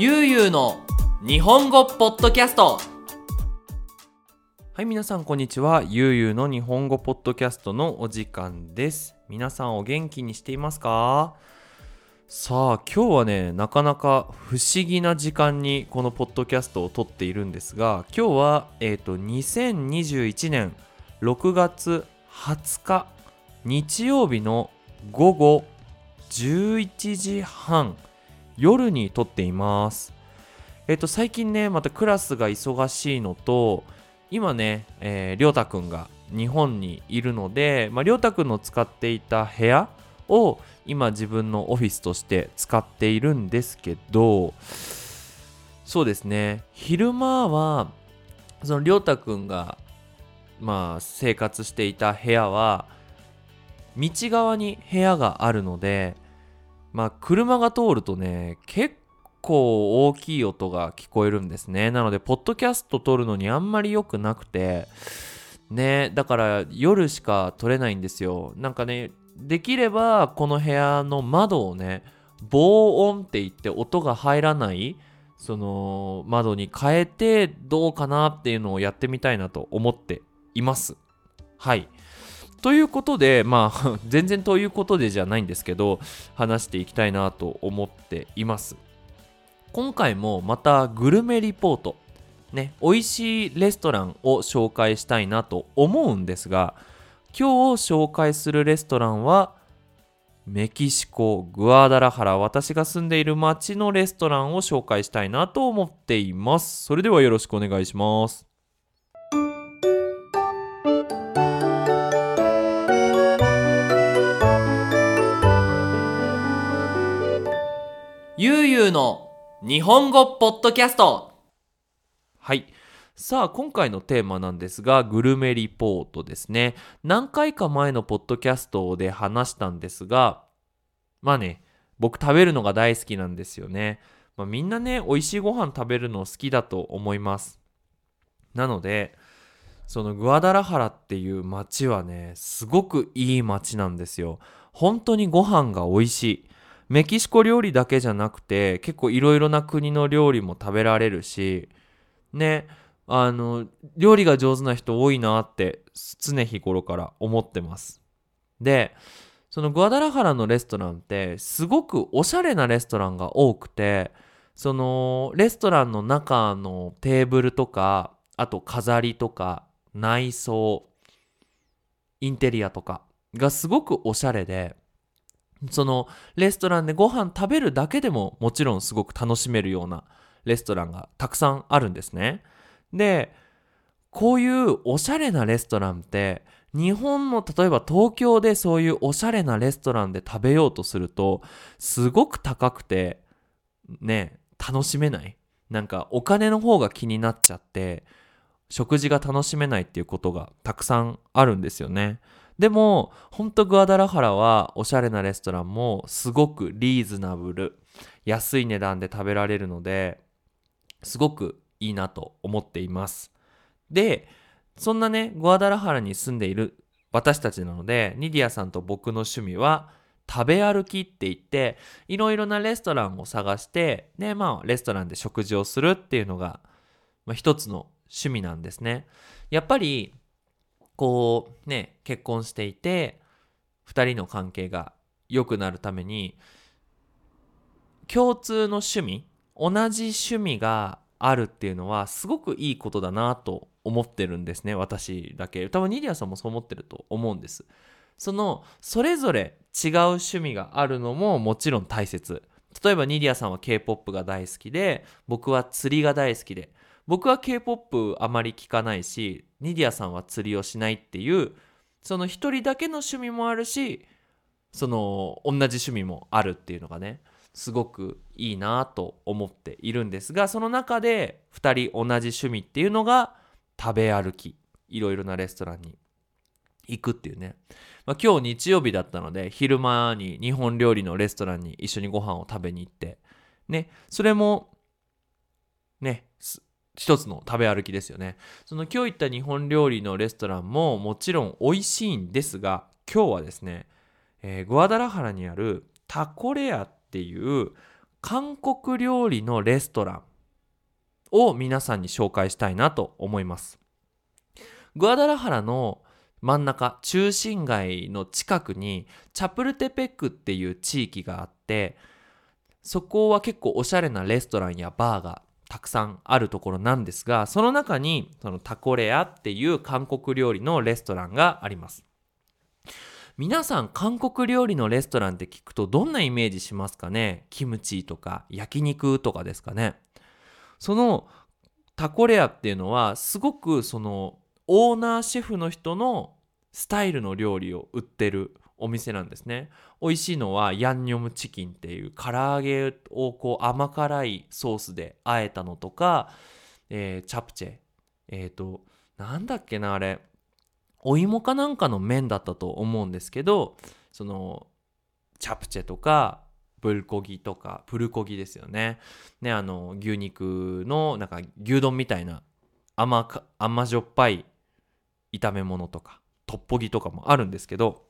ゆうゆうの日本語ポッドキャストはい、皆さんこんにちは。ゆうゆうの日本語ポッドキャストのお時間です。皆さんお元気にしていますか？さあ、今日はね、なかなか不思議な時間にこのポッドキャストを撮っているんですが、今日は、えっ、と、2021年6月20日、日曜日の午後11時半、夜に撮っています。えっ、と、最近ね、またクラスが忙しいのと、今ね、えー、りょうたくんが日本にいるので、まあ、りょうたくんの使っていた部屋を今自分のオフィスとして使っているんですけど、そうですね、昼間は、そのりょうたくんが、まあ、生活していた部屋は、道側に部屋があるので、まあ、車が通るとね、結構大きい音が聞こえるんですね。なので、ポッドキャスト撮るのにあんまり良くなくて、ね、だから夜しか撮れないんですよ。なんかね、できればこの部屋の窓をね、防音って言って音が入らない、その窓に変えてどうかなっていうのをやってみたいなと思っています。はい。ということで、まあ、全然ということでじゃないんですけど、話していきたいなと思っています。今回もまたグルメリポート、ね、美味しいレストランを紹介したいなと思うんですが、今日紹介するレストランは、メキシコ・グアダラハラ、私が住んでいる街のレストランを紹介したいなと思っています。それではよろしくお願いします。ゆうゆうの日本語ポッドキャストはい。さあ、今回のテーマなんですが、グルメリポートですね。何回か前のポッドキャストで話したんですが、まあね、僕食べるのが大好きなんですよね。まあ、みんなね、美味しいご飯食べるの好きだと思います。なので、そのグアダラハラっていう街はね、すごくいい街なんですよ。本当にご飯が美味しい。メキシコ料理だけじゃなくて、結構いろいろな国の料理も食べられるし、ね、あの、料理が上手な人多いなって常日頃から思ってます。で、そのグアダラハラのレストランってすごくおしゃれなレストランが多くて、そのレストランの中のテーブルとか、あと飾りとか、内装、インテリアとかがすごくおしゃれで、そのレストランでご飯食べるだけでももちろんすごく楽しめるようなレストランがたくさんあるんですね。で、こういうおしゃれなレストランって日本の例えば東京でそういうおしゃれなレストランで食べようとするとすごく高くてね楽しめないなんかお金の方が気になっちゃって食事が楽しめないっていうことがたくさんあるんですよね。でも、ほんとグアダラハラはおしゃれなレストランもすごくリーズナブル、安い値段で食べられるので、すごくいいなと思っています。で、そんなね、グアダラハラに住んでいる私たちなので、ニディアさんと僕の趣味は食べ歩きって言って、いろいろなレストランを探して、で、まあ、レストランで食事をするっていうのが、まあ、一つの趣味なんですね。やっぱり、こうね、結婚していて、二人の関係が良くなるために、共通の趣味、同じ趣味があるっていうのはすごくいいことだなと思ってるんですね、私だけ。多分ニディアさんもそう思ってると思うんです。その、それぞれ違う趣味があるのももちろん大切。例えばニディアさんは K-POP が大好きで、僕は釣りが大好きで、僕は K-POP あまり聞かないし、ニディアさんは釣りをしないっていう、その一人だけの趣味もあるし、その同じ趣味もあるっていうのがね、すごくいいなと思っているんですが、その中で2人同じ趣味っていうのが食べ歩き。いろいろなレストランに行くっていうね。まあ、今日日曜日だったので、昼間に日本料理のレストランに一緒にご飯を食べに行って、ね、それも、ね、一つの食べ歩きですよね。その今日行った日本料理のレストランももちろん美味しいんですが、今日はですね、えーグアダラハラにあるタコレアっていう韓国料理のレストランを皆さんに紹介したいなと思います。グアダラハラの真ん中中心街の近くにチャプルテペックっていう地域があってそこは結構おしゃれなレストランやバーがたくさんあるところなんですがその中にそのタコレアっていう韓国料理のレストランがあります。皆さん韓国料理のレストランって聞くとどんなイメージしますかね？キムチとか焼肉とかですかね？そのタコレアっていうのはすごくそのオーナーシェフの人のスタイルの料理を売ってるお店なんですね。美味しいのはヤンニョムチキンっていう唐揚げをこう甘辛いソースで和えたのとか、えーチャプチェ。えっ、となんだっけなあれ。お芋かなんかの麺だったと思うんですけどそのチャプチェとかブルコギとかプルコギですよね。ねあの牛肉のなんか牛丼みたいな甘か甘じょっぱい炒め物とかトッポギとかもあるんですけど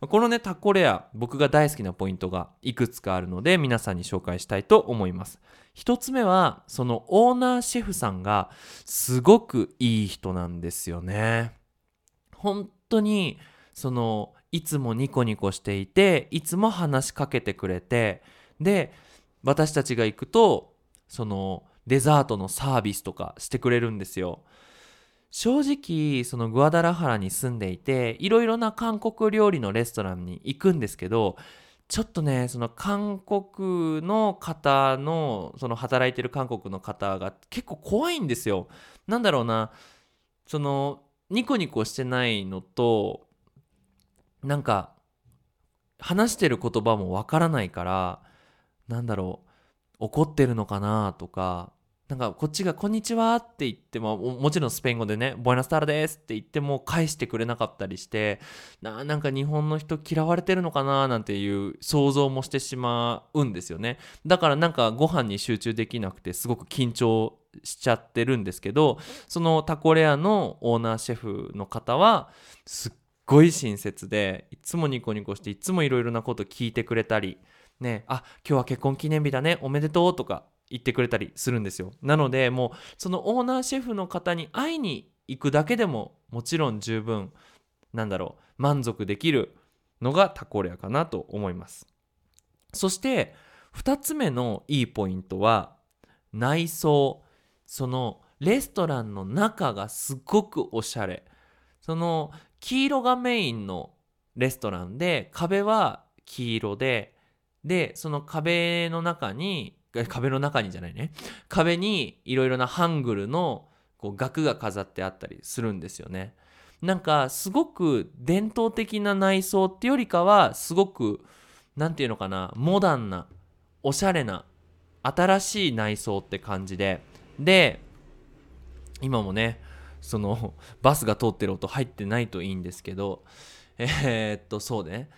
このねタコレア僕が大好きなポイントがいくつかあるので皆さんに紹介したいと思います。一つ目はそのオーナーシェフさんがすごくいい人なんですよね。本当にそのいつもニコニコしていていつも話しかけてくれてで私たちが行くとそのデザートのサービスとかしてくれるんですよ。正直そのグアダラハラに住んでいていろいろな韓国料理のレストランに行くんですけどちょっとねその韓国の方のその働いてる韓国の方が結構怖いんですよ。なんだろうなそのニコニコしてないのとなんか話してる言葉もわからないからなんだろう怒ってるのかなとかなんかこっちが「こんにちは」って言ってももちろんスペイン語でね「ボイナスタラです」って言っても返してくれなかったりしてななんか日本の人嫌われてるのかな？なんていう想像もしてしまうんですよね。だからなんかご飯に集中できなくてすごく緊張しちゃってるんですけどそのタコレアのオーナーシェフの方はすっごい親切でいつもニコニコしていつもいろいろなこと聞いてくれたりねあ今日は結婚記念日だねおめでとうとか言ってくれたりするんですよ。なのでもうそのオーナーシェフの方に会いに行くだけでももちろん十分なんだろう満足できるのがタコレアかなと思います。そして2つ目のいいポイントは内装。そのレストランの中がすごくおしゃれ。その黄色がメインのレストランで壁は黄色ででその壁の中に壁の中にじゃないね。壁にいろいろなハングルのこう額が飾ってあったりするんですよね。なんかすごく伝統的な内装ってよりかはすごくなんていうのかなモダンなおしゃれな新しい内装って感じで。で今もねそのバスが通ってる音入ってないといいんですけど。えーっとそうね。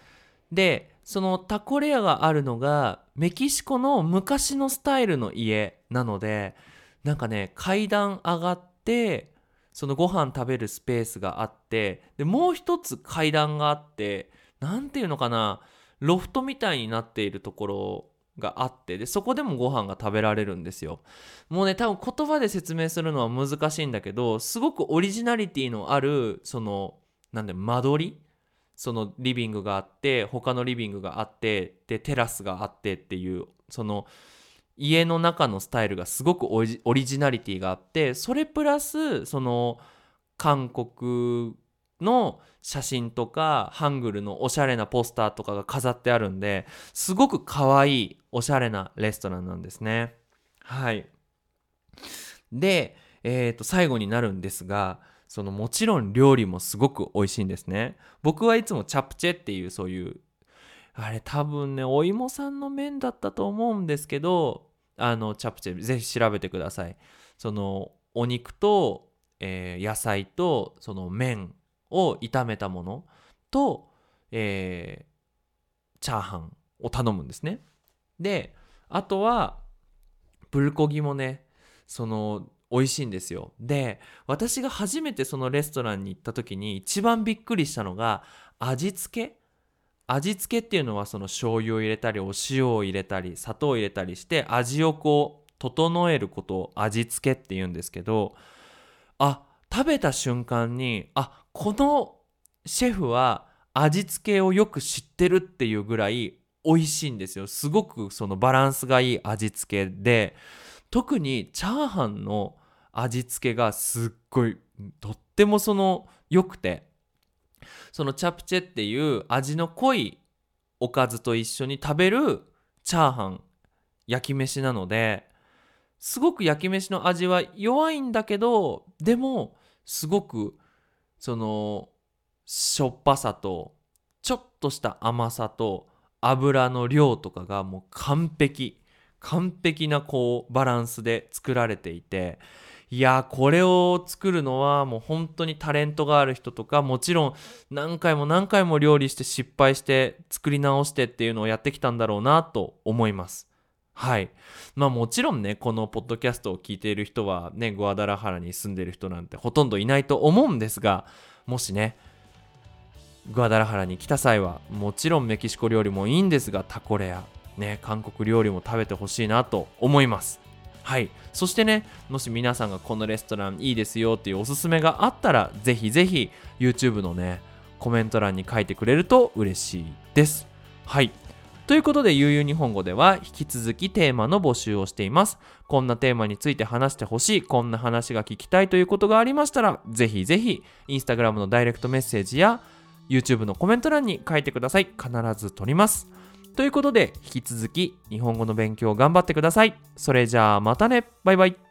でそのタコレアがあるのがメキシコの昔のスタイルの家なのでなんかね階段上がってそのご飯食べるスペースがあってでもう一つ階段があってなんていうのかなロフトみたいになっているところがあってでそこでもご飯が食べられるんですよ。もうね多分言葉で説明するのは難しいんだけどすごくオリジナリティのあるそのなんで間取りそのリビングがあって他のリビングがあってでテラスがあってっていうその家の中のスタイルがすごくオリジナリティがあってそれプラスその韓国の写真とかハングルのおしゃれなポスターとかが飾ってあるんですごく可愛いおしゃれなレストランなんですね。はい。で、えー、と最後になるんですがそのもちろん料理もすごく美味しいんですね。僕はいつもチャプチェっていうそういうあれ多分ねお芋さんの麺だったと思うんですけどあのチャプチェぜひ調べてください。そのお肉と、えー野菜とその麺を炒めたものと、えーチャーハンを頼むんですね。であとはプルコギもねその美味しいんですよ。で私が初めてそのレストランに行った時に一番びっくりしたのが味付け？味付けっていうのはその醤油を入れたりお塩を入れたり砂糖を入れたりして味をこう整えることを味付けって言うんですけどあ食べた瞬間にあこのシェフは味付けをよく知ってるっていうぐらい美味しいんですよ。すごくそのバランスがいい味付けで特にチャーハンの味付けがすっごいとってもその良くてそのチャプチェっていう味の濃いおかずと一緒に食べるチャーハン焼き飯なのですごく焼き飯の味は弱いんだけどでもすごくそのしょっぱさとちょっとした甘さと油の量とかがもう完璧。完璧なこうバランスで作られていていやこれを作るのはもう本当にタレントがある人とかもちろん何回も何回も料理して失敗して作り直してっていうのをやってきたんだろうなと思います。はい。まあもちろんねこのポッドキャストを聞いている人はねグアダラハラに住んでる人なんてほとんどいないと思うんですがもしねグアダラハラに来た際はもちろんメキシコ料理もいいんですがタコレア。ね韓国料理も食べてほしいなと思いますはいそしてねもし皆さんがこのレストランいいですよっていうおすすめがあったらぜひぜひ YouTube のねコメント欄に書いてくれると嬉しいですはいということで、ゆうゆう日本語では引き続きテーマの募集をしています。こんなテーマについて話してほしい、こんな話が聞きたいということがありましたら、ぜひぜひ、インスタグラムのダイレクトメッセージや、YouTube のコメント欄に書いてください。必ず取ります。ということで、引き続き日本語の勉強頑張ってください。それじゃあまたね。バイバイ。